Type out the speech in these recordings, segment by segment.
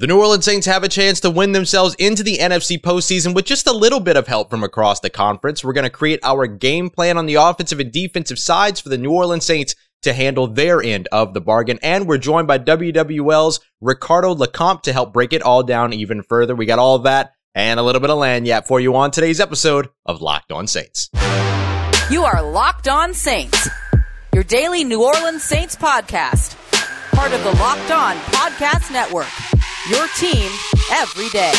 The New Orleans Saints have a chance to win themselves into the NFC postseason with just a little bit of help from across the conference. We're going to create our game plan on the offensive and defensive sides for the New Orleans Saints to handle their end of the bargain. And we're joined by WWL's Ricardo LeCompte to help break it all down even further. We got all of that and a little bit of lagniappe for you on today's episode of Locked On Saints. You are Locked On Saints, your daily New Orleans Saints podcast, part of the Locked On Podcast Network your team every day.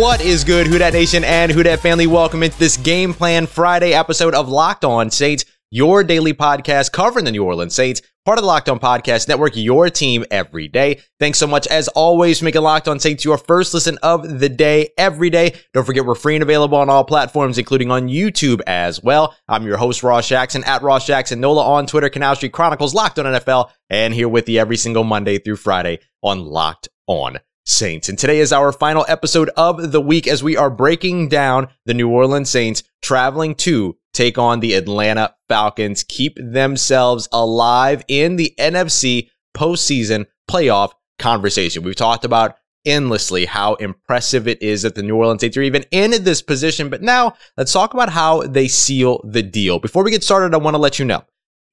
What is good, Who Dat Nation and Who Dat family? Welcome into this Game Plan Friday episode of Locked On Saints your daily podcast covering the New Orleans Saints, part of the Locked On Podcast Network, your team every day. Thanks so much, as always, for making Locked On Saints your first listen of the day every day. Don't forget, we're free and available on all platforms, including on YouTube as well. I'm your host, Ross Jackson, at Ross Jackson Nola on Twitter, Canal Street Chronicles, Locked On NFL, and here with you every single Monday through Friday on Locked On Saints. And today is our final episode of the week as we are breaking down the New Orleans Saints traveling to take on the Atlanta Falcons, keep themselves alive in the NFC postseason playoff conversation. We've talked about endlessly how impressive it is that the New Orleans Saints are even in this position. But now let's talk about how they seal the deal. Before we get started, I want to let you know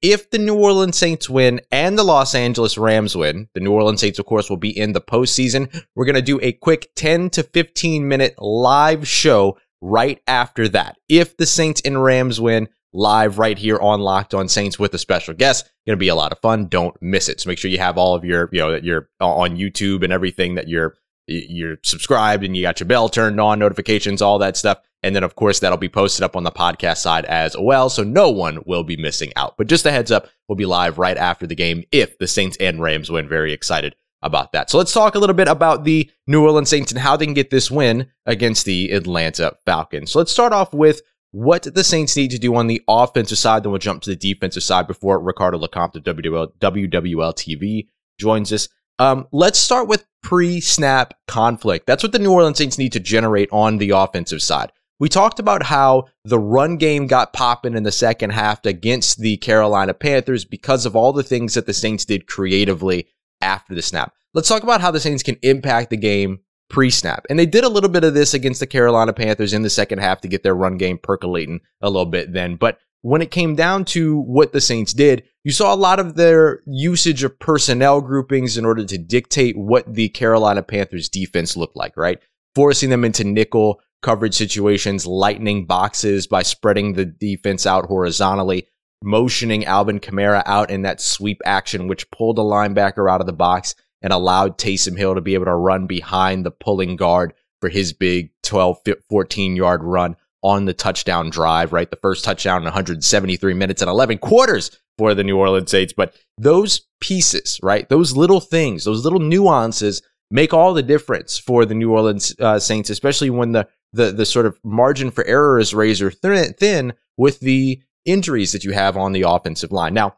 if the New Orleans Saints win and the Los Angeles Rams win, the New Orleans Saints, of course, will be in the postseason. We're going to do a quick 10 to 15 minute live show right after that. If the Saints and Rams win, live right here on Locked On Saints with a special guest. Going to be a lot of fun. Don't miss it. So make sure you have all of your, you know, that you're on YouTube and everything that you're you're subscribed and you got your bell turned on, notifications, all that stuff. And then, of course, that'll be posted up on the podcast side as well. So no one will be missing out. But just a heads up, we'll be live right after the game if the Saints and Rams win. Very excited about that. So let's talk a little bit about the New Orleans Saints and how they can get this win against the Atlanta Falcons. So let's start off with what the Saints need to do on the offensive side. Then we'll jump to the defensive side before Ricardo LeCompte of WWL, WWL TV joins us. Um, let's start with pre-snap conflict. That's what the New Orleans Saints need to generate on the offensive side. We talked about how the run game got popping in the second half against the Carolina Panthers because of all the things that the Saints did creatively after the snap. Let's talk about how the Saints can impact the game pre snap. And they did a little bit of this against the Carolina Panthers in the second half to get their run game percolating a little bit then. But when it came down to what the Saints did, you saw a lot of their usage of personnel groupings in order to dictate what the Carolina Panthers defense looked like, right? Forcing them into nickel coverage situations, lightning boxes by spreading the defense out horizontally, motioning Alvin Kamara out in that sweep action, which pulled a linebacker out of the box and allowed Taysom Hill to be able to run behind the pulling guard for his big 12, 14 yard run on the touchdown drive, right? The first touchdown in 173 minutes and 11 quarters for the New Orleans Saints. But those pieces, right? Those little things, those little nuances make all the difference for the New Orleans uh, Saints, especially when the, the, the sort of margin for error is razor thin with the injuries that you have on the offensive line. Now,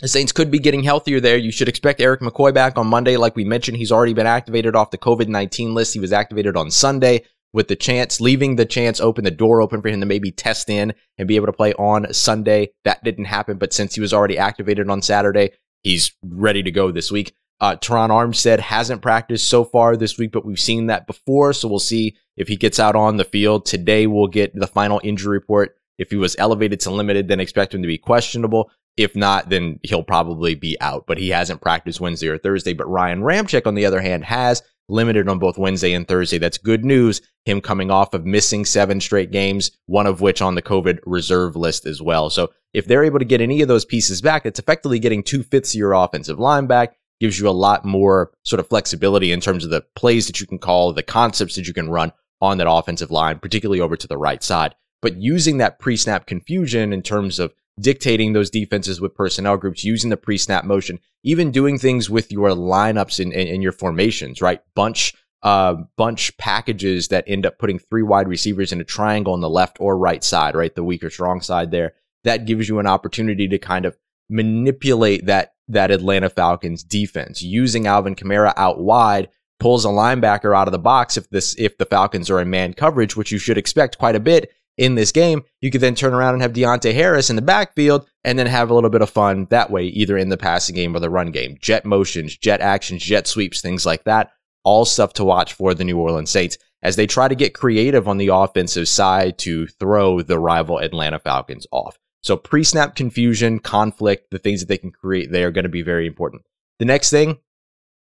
the Saints could be getting healthier there. You should expect Erik McCoy back on Monday. Like we mentioned, he's already been activated off the COVID 19 list. He was activated on Sunday with the chance, leaving the chance open, the door open for him to maybe test in and be able to play on Sunday. That didn't happen, but since he was already activated on Saturday, he's ready to go this week. Uh, Terron Armstead hasn't practiced so far this week, but we've seen that before. So we'll see if he gets out on the field. Today, we'll get the final injury report. If he was elevated to limited, then expect him to be questionable. If not, then he'll probably be out, but he hasn't practiced Wednesday or Thursday. But Ryan Ramczyk, on the other hand, has limited on both Wednesday and Thursday. That's good news. Him coming off of missing seven straight games, one of which on the COVID reserve list as well. So if they're able to get any of those pieces back, it's effectively getting two fifths of your offensive line back. Gives you a lot more sort of flexibility in terms of the plays that you can call, the concepts that you can run on that offensive line, particularly over to the right side. But using that pre snap confusion in terms of dictating those defenses with personnel groups, using the pre-snap motion, even doing things with your lineups and in, in, in, your formations, right? Bunch, uh, bunch packages that end up putting three wide receivers in a triangle on the left or right side, right? The weak or strong side there. That gives you an opportunity to kind of manipulate that that Atlanta Falcons defense using Alvin Kamara out wide pulls a linebacker out of the box if this if the Falcons are in man coverage, which you should expect quite a bit in this game, you could then turn around and have Deonte Harris in the backfield and then have a little bit of fun that way, either in the passing game or the run game. Jet motions, jet actions, jet sweeps, things like that. All stuff to watch for the New Orleans Saints as they try to get creative on the offensive side to throw the rival Atlanta Falcons off. So pre snap confusion, conflict, the things that they can create, they are going to be very important. The next thing,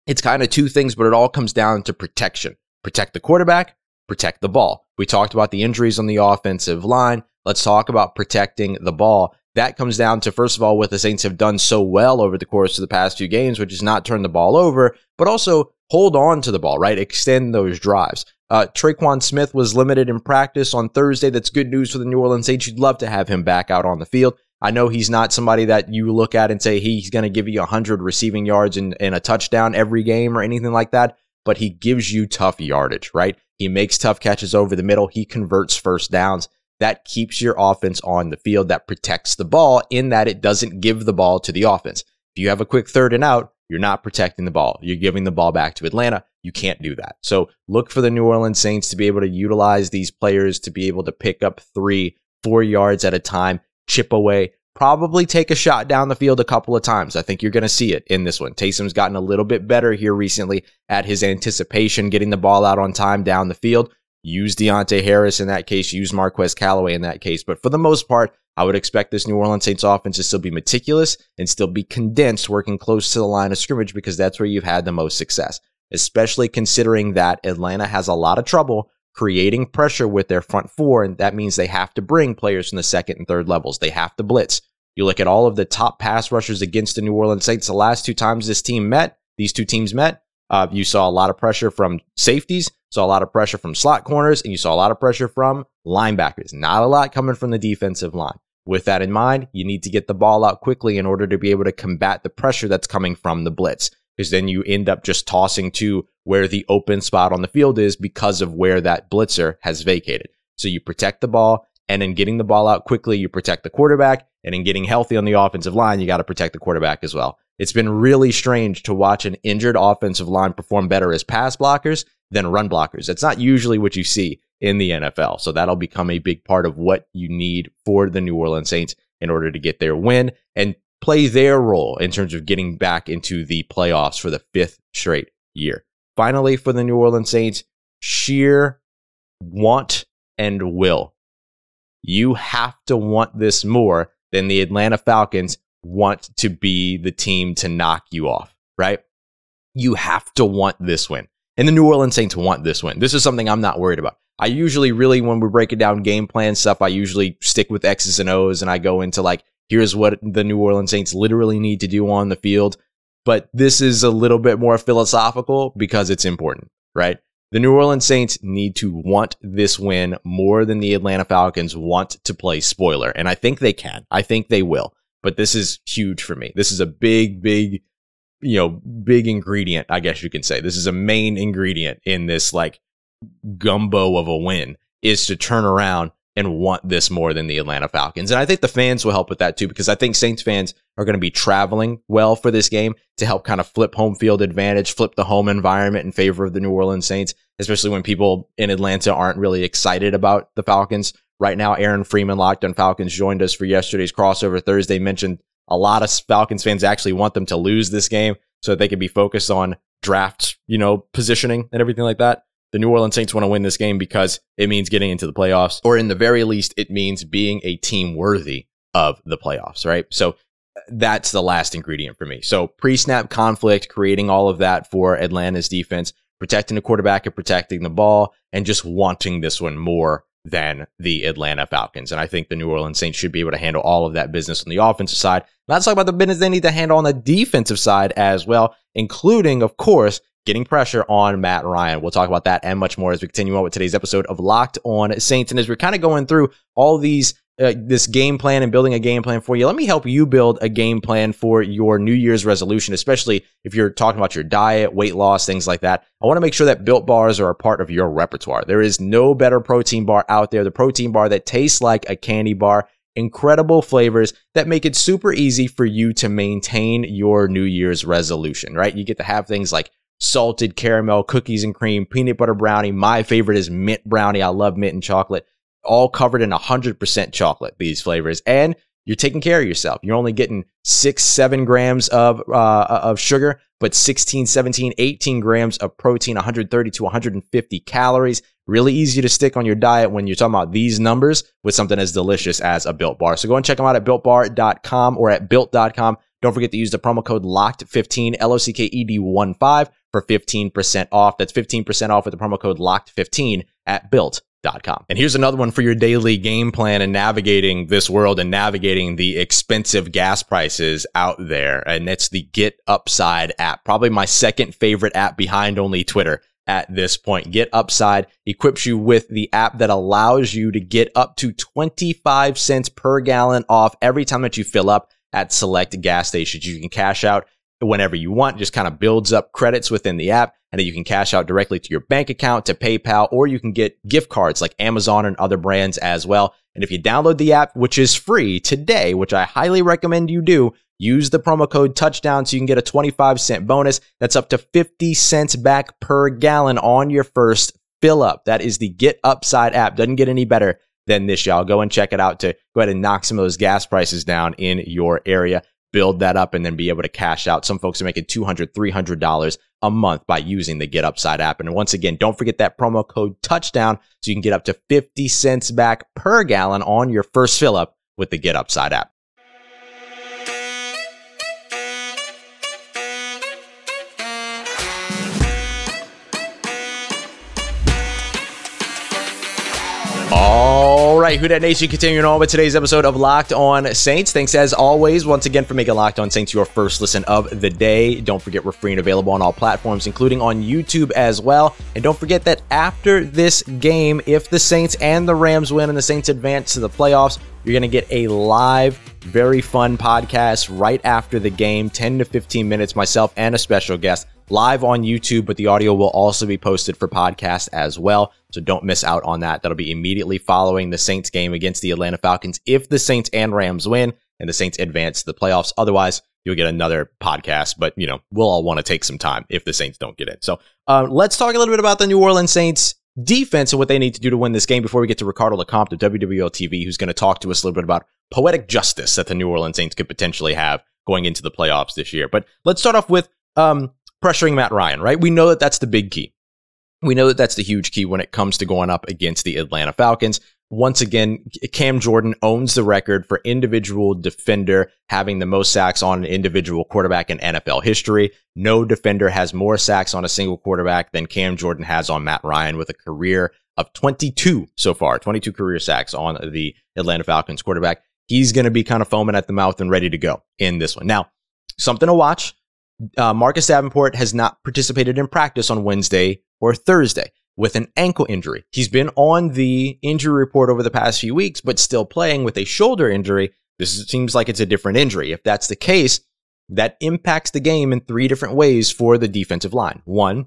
it's kind of two things, but it all comes down to protection. Protect the quarterback, protect the ball. We talked about the injuries on the offensive line. Let's talk about protecting the ball. That comes down to, first of all, what the Saints have done so well over the course of the past few games, which is not turn the ball over, but also hold on to the ball, right? Extend those drives. Uh, Tre'Quan Smith was limited in practice on Thursday. That's good news for the New Orleans Saints. You'd love to have him back out on the field. I know he's not somebody that you look at and say he's going to give you 100 receiving yards and, and a touchdown every game or anything like that, but he gives you tough yardage, right? He makes tough catches over the middle. He converts first downs. That keeps your offense on the field. That protects the ball in that it doesn't give the ball to the offense. If you have a quick third and out, you're not protecting the ball. You're giving the ball back to Atlanta. You can't do that. So look for the New Orleans Saints to be able to utilize these players to be able to pick up three, four yards at a time, chip away, probably take a shot down the field a couple of times. I think you're going to see it in this one. Taysom's gotten a little bit better here recently at his anticipation, getting the ball out on time down the field. Use Deonte Harris in that case, use Marquez Callaway in that case. But for the most part, I would expect this New Orleans Saints offense to still be meticulous and still be condensed, working close to the line of scrimmage because that's where you've had the most success, especially considering that Atlanta has a lot of trouble creating pressure with their front four. And that means they have to bring players from the second and third levels. They have to blitz. You look at all of the top pass rushers against the New Orleans Saints. The last two times this team met, these two teams met, uh, you saw a lot of pressure from safeties, saw a lot of pressure from slot corners, and you saw a lot of pressure from linebackers. Not a lot coming from the defensive line. With that in mind, you need to get the ball out quickly in order to be able to combat the pressure that's coming from the blitz. Because then you end up just tossing to where the open spot on the field is because of where that blitzer has vacated. So you protect the ball, and in getting the ball out quickly, you protect the quarterback. And in getting healthy on the offensive line, you got to protect the quarterback as well. It's been really strange to watch an injured offensive line perform better as pass blockers than run blockers. That's not usually what you see in the NFL. So that'll become a big part of what you need for the New Orleans Saints in order to get their win and play their role in terms of getting back into the playoffs for the fifth straight year. Finally, for the New Orleans Saints, sheer want and will you have to want this more than the Atlanta Falcons want to be the team to knock you off, right? You have to want this win. And the New Orleans Saints want this win. This is something I'm not worried about. I usually really, when we're breaking down game plan stuff, I usually stick with X's and O's and I go into like, here's what the New Orleans Saints literally need to do on the field. But this is a little bit more philosophical because it's important, right? The New Orleans Saints need to want this win more than the Atlanta Falcons want to play spoiler. And I think they can. I think they will. But this is huge for me. This is a big, big, you know, big ingredient, I guess you can say. This is a main ingredient in this like gumbo of a win is to turn around and want this more than the Atlanta Falcons. And I think the fans will help with that too, because I think Saints fans are going to be traveling well for this game to help kind of flip home field advantage, flip the home environment in favor of the New Orleans Saints, especially when people in Atlanta aren't really excited about the Falcons. Right now, Aaron Freeman, Locked on Falcons, joined us for yesterday's crossover Thursday, mentioned a lot of Falcons fans actually want them to lose this game so that they can be focused on draft, you know, positioning and everything like that the New Orleans Saints want to win this game because it means getting into the playoffs, or in the very least, it means being a team worthy of the playoffs, right? So uh, that's the last ingredient for me. So pre snap conflict, creating all of that for Atlanta's defense, protecting the quarterback and protecting the ball, and just wanting this one more than the Atlanta Falcons. And I think the New Orleans Saints should be able to handle all of that business on the offensive side. Let's talk about the business they need to handle on the defensive side as well, including, of course, getting pressure on Matt Ryan. We'll talk about that and much more as we continue on with today's episode of Locked On Saints. And as we're kind of going through all these uh, this game plan and building a game plan for you. Let me help you build a game plan for your New Year's resolution, especially if you're talking about your diet, weight loss, things like that. I want to make sure that built bars are a part of your repertoire. There is no better protein bar out there. The protein bar that tastes like a candy bar, incredible flavors that make it super easy for you to maintain your New Year's resolution, right? You get to have things like salted caramel, cookies and cream, peanut butter brownie. My favorite is mint brownie. I love mint and chocolate. all covered in 100% chocolate, these flavors. And you're taking care of yourself. You're only getting six, seven grams of, uh, of sugar, but 16, 17, 18 grams of protein, 130 to 150 calories. Really easy to stick on your diet when you're talking about these numbers with something as delicious as a built bar. So go and check them out at builtbar.com or at built.com. Don't forget to use the promo code LOCKED15, L O C K E D 1 5 for 15% off. That's 15% off with the promo code LOCKED15 at built Com. And here's another one for your daily game plan and navigating this world and navigating the expensive gas prices out there. And it's the Get Upside app, probably my second favorite app behind only Twitter at this point. Get Upside equips you with the app that allows you to get up to 25 cents per gallon off every time that you fill up at select gas stations. You can cash out whenever you want, just kind of builds up credits within the app and then you can cash out directly to your bank account, to PayPal, or you can get gift cards like Amazon and other brands as well. And if you download the app, which is free today, which I highly recommend you do, use the promo code touchdown so you can get a 25 cent bonus. That's up to 50 cents back per gallon on your first fill up. That is the Get Upside app. Doesn't get any better than this, y'all. Go and check it out to go ahead and knock some of those gas prices down in your area build that up and then be able to cash out. Some folks are making $200, $300 a month by using the Get Upside app. And once again, don't forget that promo code touchdown so you can get up to 50 cents back per gallon on your first fill up with the Get Upside app. Right, Who Dat Nation continuing on with today's episode of Locked On Saints. Thanks as always, once again, for making Locked On Saints your first listen of the day. Don't forget we're free and available on all platforms, including on YouTube as well. And don't forget that after this game, if the Saints and the Rams win and the Saints advance to the playoffs, you're going to get a live, very fun podcast right after the game, 10 to 15 minutes, myself and a special guest live on YouTube, but the audio will also be posted for podcast as well. So don't miss out on that. That'll be immediately following the Saints game against the Atlanta Falcons if the Saints and Rams win and the Saints advance to the playoffs. Otherwise, you'll get another podcast, but you know, we'll all want to take some time if the Saints don't get in. So uh, let's talk a little bit about the New Orleans Saints defense and what they need to do to win this game before we get to Ricardo LeCompte of WWL TV, who's going to talk to us a little bit about poetic justice that the New Orleans Saints could potentially have going into the playoffs this year. But let's start off with um, pressuring Matt Ryan, right? We know that that's the big key. We know that that's the huge key when it comes to going up against the Atlanta Falcons. Once again, Cam Jordan owns the record for individual defender having the most sacks on an individual quarterback in NFL history. No defender has more sacks on a single quarterback than Cam Jordan has on Matt Ryan with a career of 22 so far, 22 career sacks on the Atlanta Falcons quarterback. He's going to be kind of foaming at the mouth and ready to go in this one. Now, something to watch uh, Marcus Davenport has not participated in practice on Wednesday or Thursday with an ankle injury. He's been on the injury report over the past few weeks, but still playing with a shoulder injury. This seems like it's a different injury. If that's the case, that impacts the game in three different ways for the defensive line. One,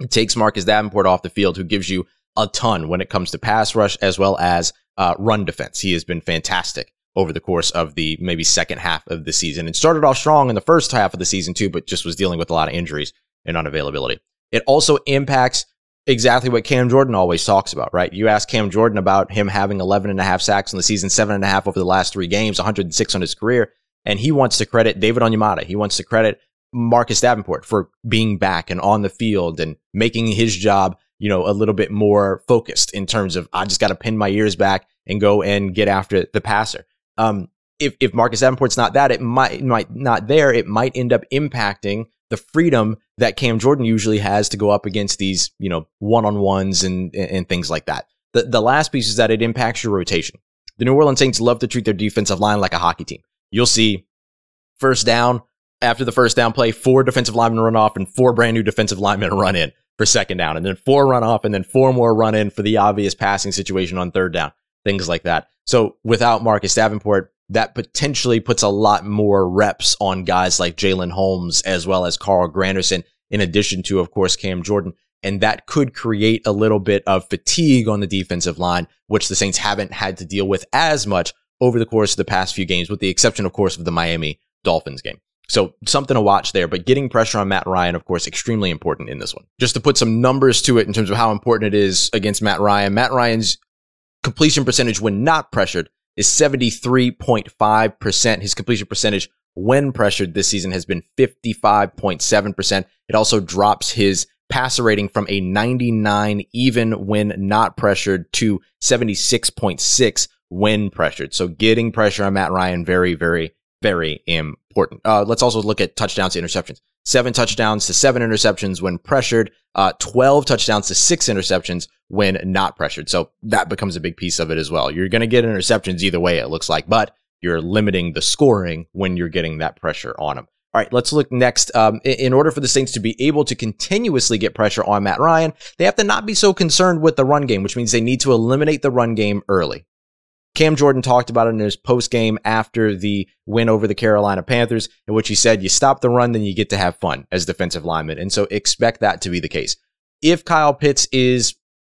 it takes Marcus Davenport off the field, who gives you a ton when it comes to pass rush as well as uh, run defense. He has been fantastic over the course of the maybe second half of the season and started off strong in the first half of the season too, but just was dealing with a lot of injuries and unavailability. It also impacts exactly what Cam Jordan always talks about, right? You ask Cam Jordan about him having 11 and a half sacks in the season, seven and a half over the last three games, 106 on his career. And he wants to credit David Onyemata. He wants to credit Marcus Davenport for being back and on the field and making his job, you know, a little bit more focused in terms of, I just got to pin my ears back and go and get after the passer. Um, if if Marcus Davenport's not that, it might might not there. It might end up impacting the freedom that Cam Jordan usually has to go up against these you know one on ones and and things like that. The the last piece is that it impacts your rotation. The New Orleans Saints love to treat their defensive line like a hockey team. You'll see first down after the first down play, four defensive linemen run off and four brand new defensive linemen run in for second down, and then four run off and then four more run in for the obvious passing situation on third down things like that. So without Marcus Davenport, that potentially puts a lot more reps on guys like Jalen Holmes as well as Carl Granderson, in addition to, of course, Cam Jordan. And that could create a little bit of fatigue on the defensive line, which the Saints haven't had to deal with as much over the course of the past few games, with the exception, of course, of the Miami Dolphins game. So something to watch there, but getting pressure on Matt Ryan, of course, extremely important in this one. Just to put some numbers to it in terms of how important it is against Matt Ryan. Matt Ryan's completion percentage when not pressured is 73.5%. His completion percentage when pressured this season has been 55.7%. It also drops his passer rating from a 99 even when not pressured to 76.6 when pressured. So getting pressure on Matt Ryan, very, very, very important. Uh, let's also look at touchdowns to interceptions. Seven touchdowns to seven interceptions when pressured, uh, 12 touchdowns to six interceptions when not pressured. So that becomes a big piece of it as well. You're going to get interceptions either way, it looks like, but you're limiting the scoring when you're getting that pressure on him. All right, let's look next. Um, in order for the Saints to be able to continuously get pressure on Matt Ryan, they have to not be so concerned with the run game, which means they need to eliminate the run game early. Cam Jordan talked about it in his post game after the win over the Carolina Panthers, in which he said, You stop the run, then you get to have fun as defensive lineman. And so expect that to be the case. If Kyle Pitts is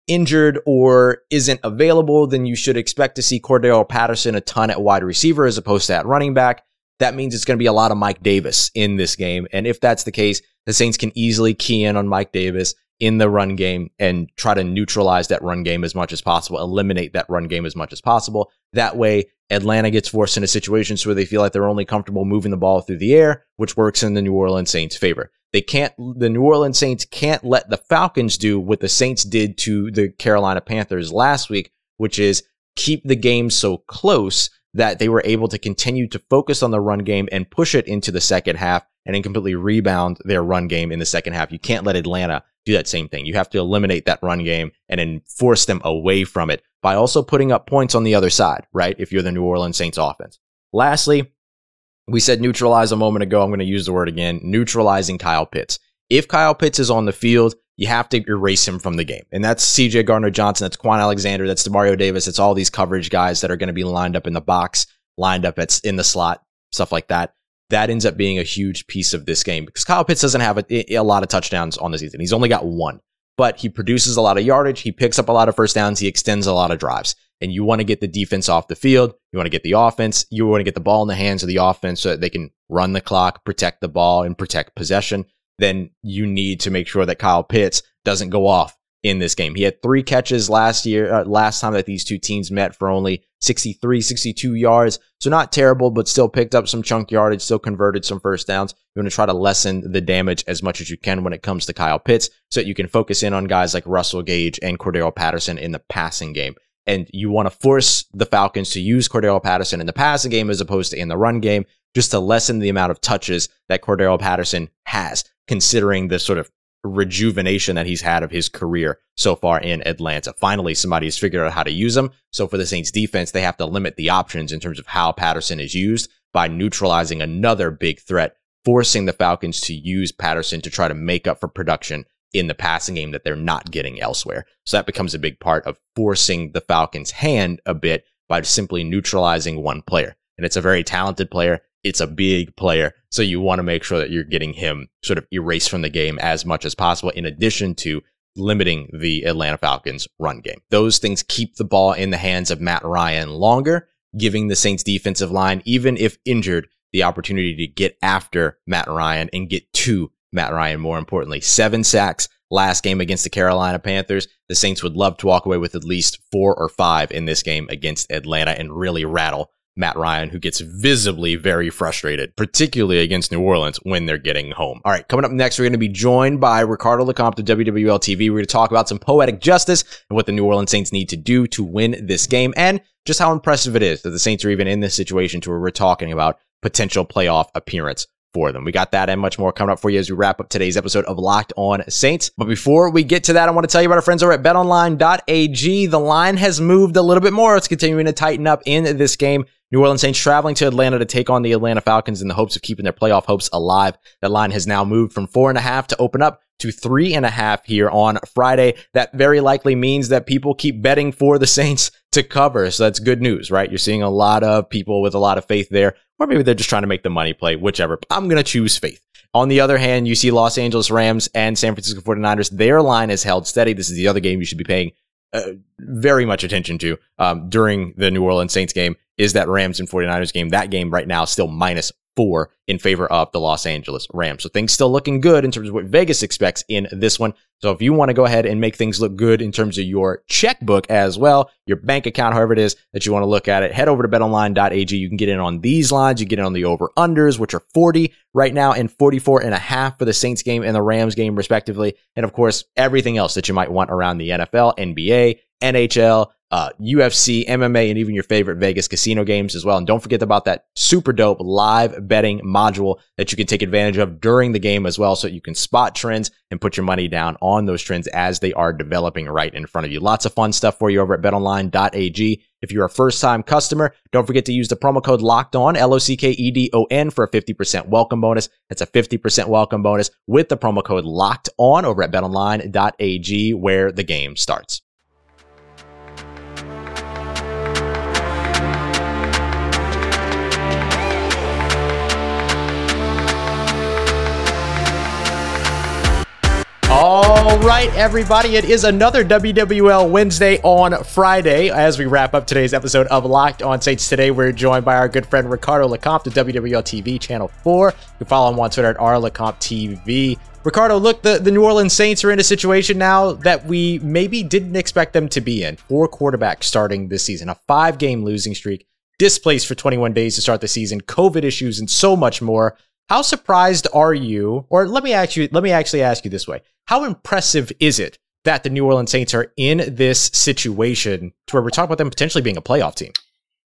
injured or isn't available, then you should expect to see Cordarrelle Patterson a ton at wide receiver as opposed to at running back that means it's going to be a lot of Mike Davis in this game. And if that's the case, the Saints can easily key in on Mike Davis in the run game and try to neutralize that run game as much as possible, eliminate that run game as much as possible. That way, Atlanta gets forced into situations where they feel like they're only comfortable moving the ball through the air, which works in the New Orleans Saints' favor. They can't, the New Orleans Saints can't let the Falcons do what the Saints did to the Carolina Panthers last week, which is keep the game so close that they were able to continue to focus on the run game and push it into the second half and then completely rebound their run game in the second half. You can't let Atlanta do that same thing. You have to eliminate that run game and then force them away from it by also putting up points on the other side, right? If you're the New Orleans Saints offense. Lastly, we said neutralize a moment ago. I'm going to use the word again neutralizing Kyle Pitts. If Kyle Pitts is on the field, you have to erase him from the game. And that's CJ Gardner Johnson, that's Kwon Alexander, that's Demario Davis, it's all these coverage guys that are going to be lined up in the box, lined up at, in the slot, stuff like that. That ends up being a huge piece of this game because Kyle Pitts doesn't have a, a lot of touchdowns on the season. He's only got one, but he produces a lot of yardage. He picks up a lot of first downs. He extends a lot of drives. And you want to get the defense off the field. You want to get the offense. You want to get the ball in the hands of the offense so that they can run the clock, protect the ball, and protect possession then you need to make sure that Kyle Pitts doesn't go off in this game. He had three catches last year, uh, last time that these two teams met for only 63, 62 yards. So not terrible, but still picked up some chunk yardage, still converted some first downs. You want to try to lessen the damage as much as you can when it comes to Kyle Pitts so that you can focus in on guys like Russell Gage and Cordarrelle Patterson in the passing game. And you want to force the Falcons to use Cordarrelle Patterson in the passing game as opposed to in the run game, just to lessen the amount of touches that Cordarrelle Patterson has considering the sort of rejuvenation that he's had of his career so far in Atlanta. Finally, somebody has figured out how to use him. So for the Saints defense, they have to limit the options in terms of how Patterson is used by neutralizing another big threat, forcing the Falcons to use Patterson to try to make up for production in the passing game that they're not getting elsewhere. So that becomes a big part of forcing the Falcons' hand a bit by simply neutralizing one player. And it's a very talented player it's a big player. So you want to make sure that you're getting him sort of erased from the game as much as possible, in addition to limiting the Atlanta Falcons run game. Those things keep the ball in the hands of Matt Ryan longer, giving the Saints defensive line, even if injured, the opportunity to get after Matt Ryan and get to Matt Ryan, more importantly. Seven sacks last game against the Carolina Panthers. The Saints would love to walk away with at least four or five in this game against Atlanta and really rattle Matt Ryan, who gets visibly very frustrated, particularly against New Orleans when they're getting home. All right, coming up next, we're going to be joined by Ricardo LeCompte of WWL TV. We're going to talk about some poetic justice and what the New Orleans Saints need to do to win this game and just how impressive it is that the Saints are even in this situation to where we're talking about potential playoff appearance for them. We got that and much more coming up for you as we wrap up today's episode of Locked On Saints. But before we get to that, I want to tell you about our friends over at betonline.ag. The line has moved a little bit more. It's continuing to tighten up in this game. New Orleans Saints traveling to Atlanta to take on the Atlanta Falcons in the hopes of keeping their playoff hopes alive. That line has now moved from four and a half to open up to three and a half here on Friday. That very likely means that people keep betting for the Saints to cover. So that's good news, right? You're seeing a lot of people with a lot of faith there, or maybe they're just trying to make the money play, whichever. I'm going to choose faith. On the other hand, you see Los Angeles Rams and San Francisco 49ers. Their line is held steady. This is the other game you should be paying uh, very much attention to um, during the New Orleans Saints game is that Rams and 49ers game. That game right now still minus four in favor of the Los Angeles Rams. So things still looking good in terms of what Vegas expects in this one. So if you want to go ahead and make things look good in terms of your checkbook as well, your bank account, however it is that you want to look at it, head over to betonline.ag. You can get in on these lines. You get in on the over unders, which are 40 right now and 44 and a half for the Saints game and the Rams game, respectively. And of course, everything else that you might want around the NFL, NBA, NHL, uh, UFC, MMA, and even your favorite Vegas casino games as well. And don't forget about that super dope live betting module that you can take advantage of during the game as well. So you can spot trends and put your money down on those trends as they are developing right in front of you. Lots of fun stuff for you over at betonline.ag. If you're a first time customer, don't forget to use the promo code locked on, L O C K E D O N, for a 50% welcome bonus. That's a 50% welcome bonus with the promo code locked on over at betonline.ag, where the game starts. Right, everybody. It is another WWL Wednesday on Friday. As we wrap up today's episode of Locked On Saints, today we're joined by our good friend Ricardo LeCompte of WWL TV Channel 4. You can follow him on Twitter at rlecomte TV. Ricardo, look, the, the New Orleans Saints are in a situation now that we maybe didn't expect them to be in. Four quarterbacks starting this season, a five game losing streak, displaced for 21 days to start the season, COVID issues, and so much more. How surprised are you? Or let me ask you, let me actually ask you this way. How impressive is it that the New Orleans Saints are in this situation to where we're talking about them potentially being a playoff team?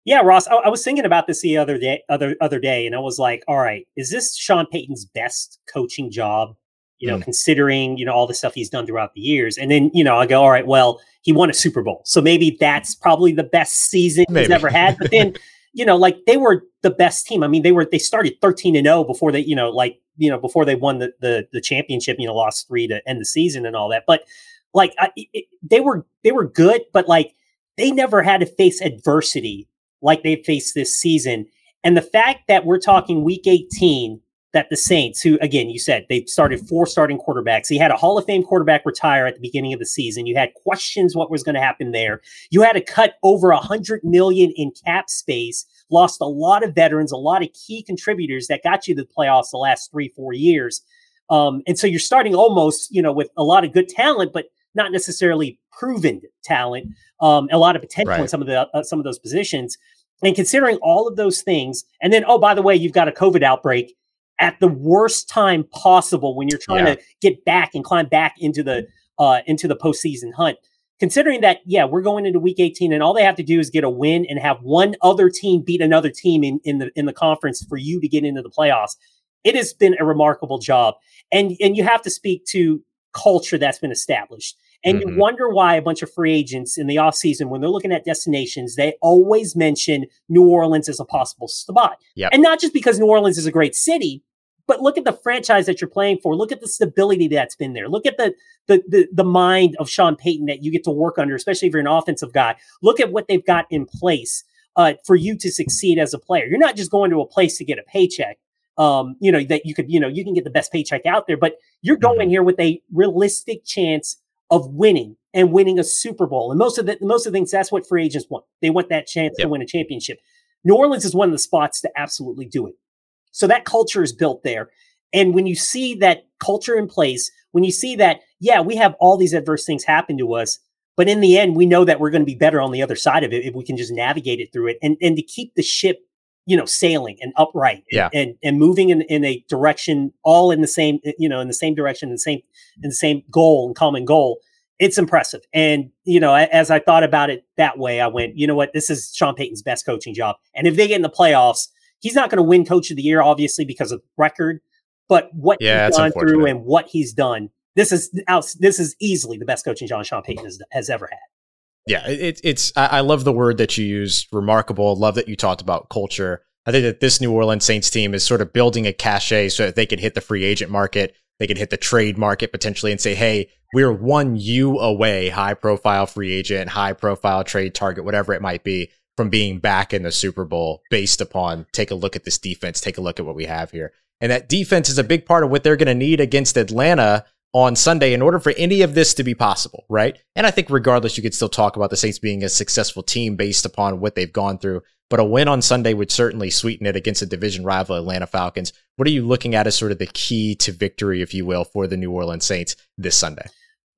Yeah, Ross, I, I, was thinking about this the other day, other other day, and I was like, all right, is this Sean Payton's best coaching job? You know, mm. considering you know all the stuff he's done throughout the years, and then you know I go, all right, well, he won a Super Bowl, so maybe that's probably the best season maybe. he's ever had. But then you know, like they were the best team. I mean, they were they started 13 and 0 before they, you know, like, you know, before they won the the, the championship, you know, lost 3 to end the season and all that. But like I, it, they were they were good, but like they never had to face adversity like they faced this season. And the fact that we're talking week 18 that the Saints, who again, you said they started four starting quarterbacks. He had a Hall of Fame quarterback retire at the beginning of the season. You had questions what was going to happen there. You had to cut over a hundred million in cap space. Lost a lot of veterans, a lot of key contributors that got you to the playoffs the last three, four years. Um, and so you're starting almost, you know, with a lot of good talent, but not necessarily proven talent. Um, a lot of potential right. in some of the uh, some of those positions. And considering all of those things, and then oh by the way, you've got a COVID outbreak at the worst time possible when you're trying yeah. to get back and climb back into the uh, into the postseason hunt. Considering that, yeah, we're going into week 18, and all they have to do is get a win and have one other team beat another team in, in the in the conference for you to get into the playoffs. It has been a remarkable job, and and you have to speak to culture that's been established. And mm-hmm. you wonder why a bunch of free agents in the offseason, when they're looking at destinations, they always mention New Orleans as a possible spot. Yep. And not just because New Orleans is a great city, but look at the franchise that you're playing for. Look at the stability that's been there. Look at the the the, the mind of Sean Payton that you get to work under, especially if you're an offensive guy. Look at what they've got in place uh, for you to succeed as a player. You're not just going to a place to get a paycheck um, you know, that you could, you know, you can get the best paycheck out there, but you're going mm-hmm. here with a realistic chance of winning and winning a Super Bowl. And most of the most of the things that's what free agents want. They want that chance yep. to win a championship. New Orleans is one of the spots to absolutely do it. So that culture is built there. And when you see that culture in place, when you see that, yeah, we have all these adverse things happen to us, but in the end, we know that we're going to be better on the other side of it if we can just navigate it through it and, and to keep the ship you know sailing and upright yeah. and and moving in, in a direction all in the same eh, you know in the same direction and same in the same goal and common goal. It's impressive. And you know as i thought about it that way i went you know what? This is sean payton's best coaching job. And if they get in the playoffs he's not going to win coach of the year obviously because of record but what yeah, he's gone through and what he's done this is this is easily the best coaching job sean payton has, has ever had yeah, it, it's. I love the word that you used, remarkable. Love that you talked about culture. I think that this New Orleans Saints team is sort of building a cachet so that they can hit the free agent market, they can hit the trade market potentially, and say, "Hey, we're one you away, high profile free agent, high profile trade target, whatever it might be, from being back in the Super Bowl." Based upon take a look at this defense, take a look at what we have here, and that defense is a big part of what they're going to need against Atlanta on Sunday in order for any of this to be possible, right? And I think regardless, you could still talk about the Saints being a successful team based upon what they've gone through. But a win on Sunday would certainly sweeten it against a division rival, Atlanta Falcons. What are you looking at as sort of the key to victory, if you will, for the New Orleans Saints this Sunday?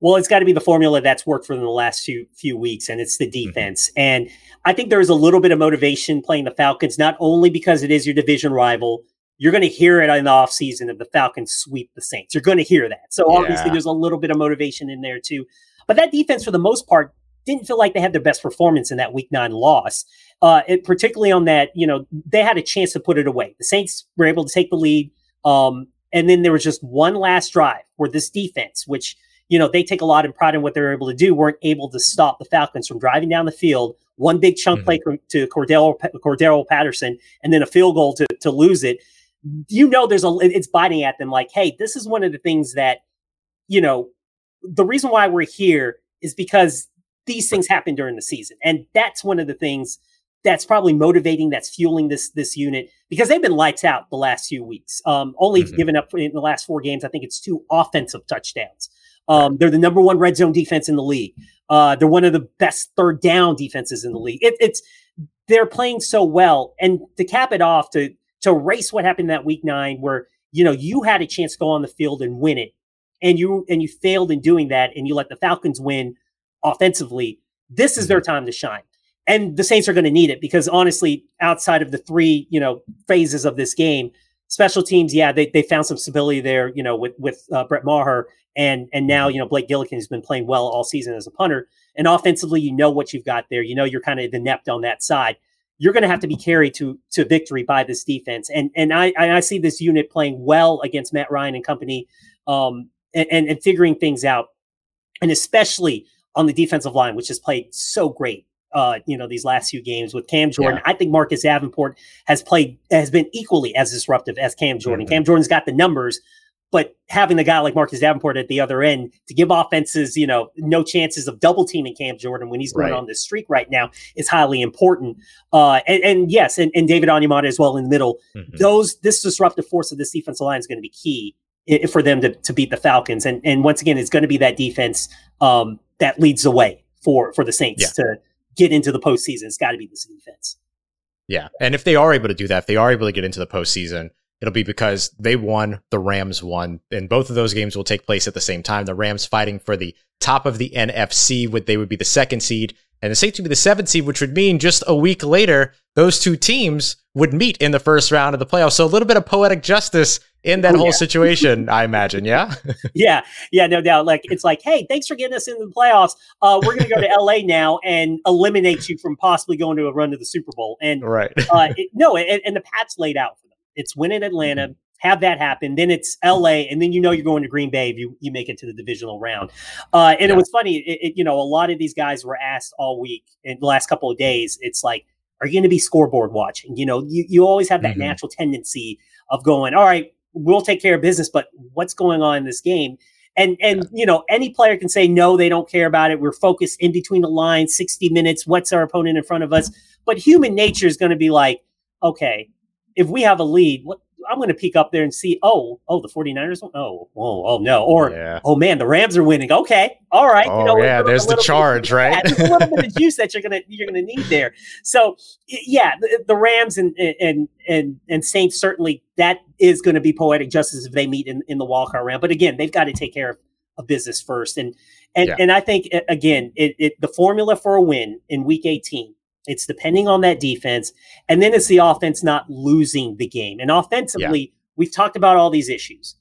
Well, it's got to be the formula that's worked for them the last few few weeks, and it's the mm-hmm. defense. Mm-hmm. And I think there's a little bit of motivation playing the Falcons, not only because it is your division rival, you're going to hear it in the offseason of the Falcons sweep the Saints. You're going to hear that. So yeah. obviously there's a little bit of motivation in there too. But that defense, for the most part, didn't feel like they had their best performance in that week nine loss. Uh, it, particularly on that, you know, they had a chance to put it away. The Saints were able to take the lead. Um, and then there was just one last drive where this defense, which, you know, they take a lot of pride in what they're able to do, weren't able to stop the Falcons from driving down the field. One big chunk mm-hmm. play to Cordarrelle, Cordarrelle Patterson, and then a field goal to, to lose it you know there's a it's biting at them like hey this is one of the things that you know the reason why we're here is because these things happen during the season. And that's one of the things that's probably motivating that's fueling this this unit because they've been lights out the last few weeks. Um, only mm-hmm. given up in the last four games i think it's two offensive touchdowns. Um, they're the number one red zone defense in the league. Uh, they're one of the best third down defenses in the league. It, it's they're playing so well and to cap it off to to race what happened that week nine, where you know you had a chance to go on the field and win it, and you and you failed in doing that, and you let the Falcons win offensively. This is their mm-hmm. time to shine, and the Saints are going to need it because honestly, outside of the three you know phases of this game, special teams, yeah, they they found some stability there, you know, with with uh, Brett Maher and and now mm-hmm. you know Blake Gillikin has been playing well all season as a punter. And offensively, you know what you've got there. You know you're kind of inept on that side you're going to have to be carried to to victory by this defense. And and I I see this unit playing well against Matt Ryan and company, um, and, and, and figuring things out, and especially on the defensive line, which has played so great. Uh, you know these last few games with Cam Jordan. Yeah. I think Marcus Davenport has played has been equally as disruptive as Cam Jordan. Mm-hmm. Cam Jordan's got the numbers, but having the guy like Marcus Davenport at the other end to give offenses, you know, no chances of double teaming Cam Jordan when he's going right. on this streak right now is highly important. Uh, and, and yes, and, and David Onyemata as well in the middle. Mm-hmm. Those this disruptive force of this defensive line is going to be key for them to, to beat the Falcons. And and once again, it's going to be that defense um, that leads the way for for the Saints yeah. to get into the postseason. It's got to be this defense. Yeah, and if they are able to do that, if they are able to get into the postseason it'll be because they won, the Rams won, and both of those games will take place at the same time. The Rams fighting for the top of the NFC, would they would be the second seed, and the Saints would be the seventh seed, which would mean just a week later, those two teams would meet in the first round of the playoffs. So a little bit of poetic justice in that oh, whole yeah. situation, I imagine. Yeah. yeah. Yeah. No doubt. Like, it's like, hey, thanks for getting us into the playoffs. Uh, we're going to go to LA now and eliminate you from possibly going to a run to the Super Bowl. And right. uh, it, no, and, and the Pats laid out it's win in Atlanta, mm-hmm. have that happen. Then it's LA, and then you know you're going to Green Bay if you, you make it to the divisional round. Uh, and yeah. it was funny, it, it, you know, a lot of these guys were asked all week in the last couple of days. It's like, are you going to be scoreboard watching? You know, you, you always have that mm-hmm. natural tendency of going, all right, we'll take care of business, but what's going on in this game? And and yeah. you know, any player can say no, they don't care about it. We're focused in between the lines, 60 minutes. What's our opponent in front of us? But human nature is going to be like, okay, if we have a lead, what, I'm going to peek up there and see, oh, oh, the 49ers, oh, oh, oh, no. Or, yeah. oh, man, the Rams are winning. Okay. All right. Oh, you know, yeah, there's the charge, right? Yeah, a little bit of juice that you're going to, you're going to need there. So, yeah, the, the Rams and, and, and, and Saints, certainly that is going to be poetic justice if they meet in, in the wildcard round. But again, they've got to take care of, of business first. And, and, yeah. and I think, again, it, it, the formula for a win in week 18 it's depending on that defense. And then it's the offense not losing the game. And offensively, yeah. we've talked about all these issues.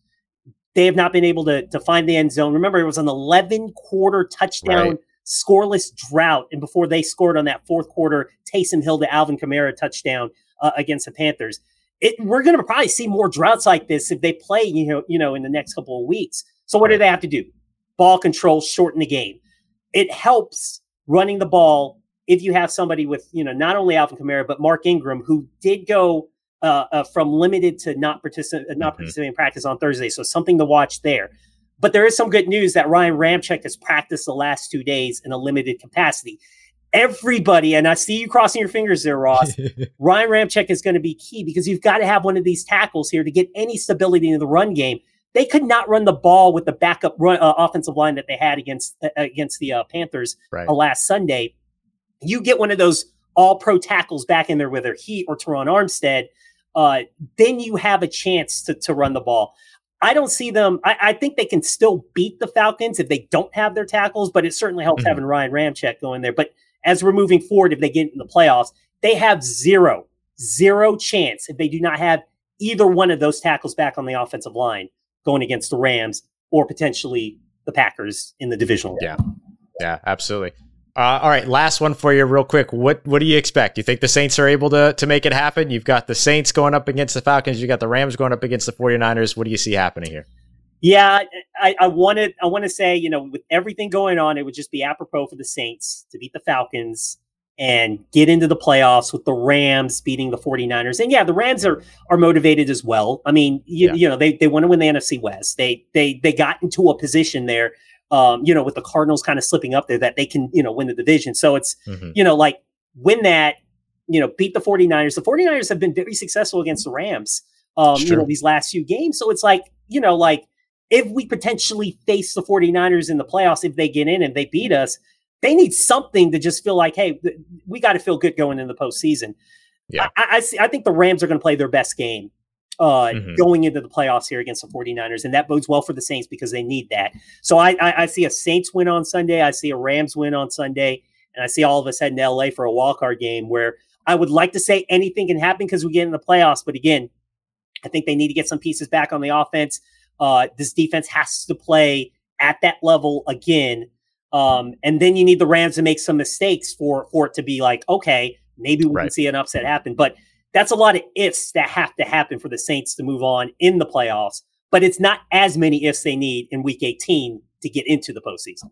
They have not been able to, to find the end zone. Remember, it was an 11 quarter touchdown right. scoreless drought. And before they scored on that fourth quarter, Taysom Hill to Alvin Kamara touchdown uh, against the Panthers. It, we're going to probably see more droughts like this if they play, you know, you know, in the next couple of weeks. So what right. do they have to do? Ball control, shorten the game. It helps running the ball if you have somebody with, you know, not only Alvin Kamara, but Mark Ingram, who did go uh, uh, from limited to not, particip- not mm-hmm. participating in practice on Thursday. So something to watch there. But there is some good news that Ryan Ramczyk has practiced the last two days in a limited capacity. Everybody, and I see you crossing your fingers there, Ross. Ryan Ramczyk is going to be key because you've got to have one of these tackles here to get any stability in the run game. they could not run the ball with the backup run, uh, offensive line that they had against uh, against the uh, Panthers right. last Sunday. You get one of those all pro tackles back in there, whether he or Terron Armstead, uh, then you have a chance to, to run the ball. I don't see them. I, I, think they can still beat the Falcons if they don't have their tackles, but it certainly helps mm-hmm. having Ryan Ramczyk going there. But as we're moving forward, if they get in the playoffs, they have zero, zero chance if they do not have either one of those tackles back on the offensive line going against the Rams or potentially the Packers in the divisional. Yeah, yeah, absolutely. Uh, all right, last one for you, real quick. What what do you expect? You think the Saints are able to to make it happen? You've got the Saints going up against the Falcons. You got the Rams going up against the 49ers. What do you see happening here? Yeah, I, I wanted I want to say, you know, with everything going on, it would just be apropos for the Saints to beat the Falcons and get into the playoffs with the Rams beating the 49ers. And yeah, the Rams are are motivated as well. I mean, you, yeah. you know, they they want to win the NFC West. They they they got into a position there um, you know, with the Cardinals kind of slipping up there that they can, you know, win the division. So it's, mm-hmm. you know, like win that, you know, beat the 49ers. The 49ers have been very successful against the Rams, um, you know, these last few games. So it's like, you know, like if we potentially face the 49ers in the playoffs, if they get in and they beat us, they need something to just feel like, hey, we got to feel good going in the postseason. Yeah. I, I, see, I think the Rams are going to play their best game uh, mm-hmm. going into the playoffs here against the 49ers. And that bodes well for the Saints because they need that. So I, I, I, see a Saints win on Sunday. I see a Rams win on Sunday. And I see all of us heading to LA for a wildcard game where I would like to say anything can happen because we get in the playoffs. But again, I think they need to get some pieces back on the offense. Uh, this defense has to play at that level again. Um, and then you need the Rams to make some mistakes for, for it to be like, okay, maybe we right. can see an upset happen. But that's a lot of ifs that have to happen for the Saints to move on in the playoffs, but it's not as many ifs they need in week 18 to get into the postseason.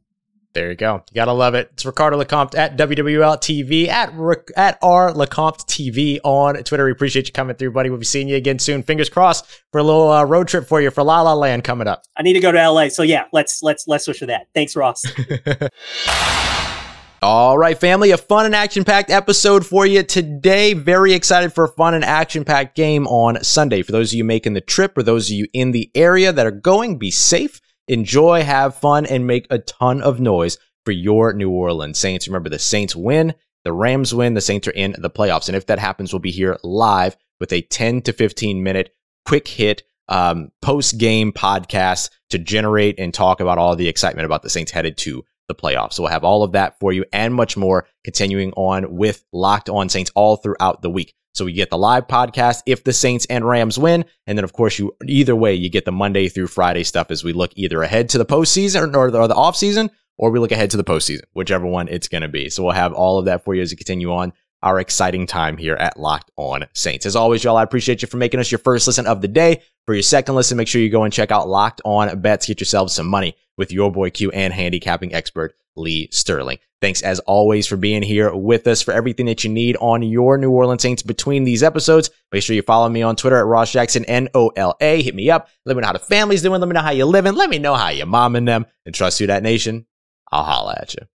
There you go. You gotta love it. It's Ricardo LeCompte at WWL TV at at R LeCompte TV on Twitter. We appreciate you coming through, buddy. We'll be seeing you again soon. Fingers crossed for a little uh, road trip for you for La La Land coming up. I need to go to LA, so yeah, let's let's let's wish for that. Thanks, Ross. All right, family, a fun and action packed episode for you today. Very excited for a fun and action packed game on Sunday. For those of you making the trip or those of you in the area that are going, be safe, enjoy, have fun, and make a ton of noise for your New Orleans Saints. Remember, the Saints win, the Rams win, the Saints are in the playoffs. And if that happens, we'll be here live with a 10 to 15 minute quick hit um, post game podcast to generate and talk about all the excitement about the Saints headed to the playoffs. So we'll have all of that for you and much more continuing on with Locked On Saints all throughout the week. So we get the live podcast if the Saints and Rams win. And then, of course, you either way, you get the Monday through Friday stuff as we look either ahead to the postseason or the, or the offseason, or we look ahead to the postseason, whichever one it's going to be. So we'll have all of that for you as we continue on our exciting time here at Locked On Saints. As always, y'all, I appreciate you for making us your first listen of the day. For your second listen, make sure you go and check out Locked On Bets. Get yourselves some money with your boy Q and handicapping expert Lee Sterling. Thanks as always for being here with us for everything that you need on your New Orleans Saints between these episodes. Make sure you follow me on Twitter at Ross Jackson, N O L A. Hit me up. Let me know how the family's doing. Let me know how you're living. Let me know how you're momming them. And trust you, that nation. I'll holla at you.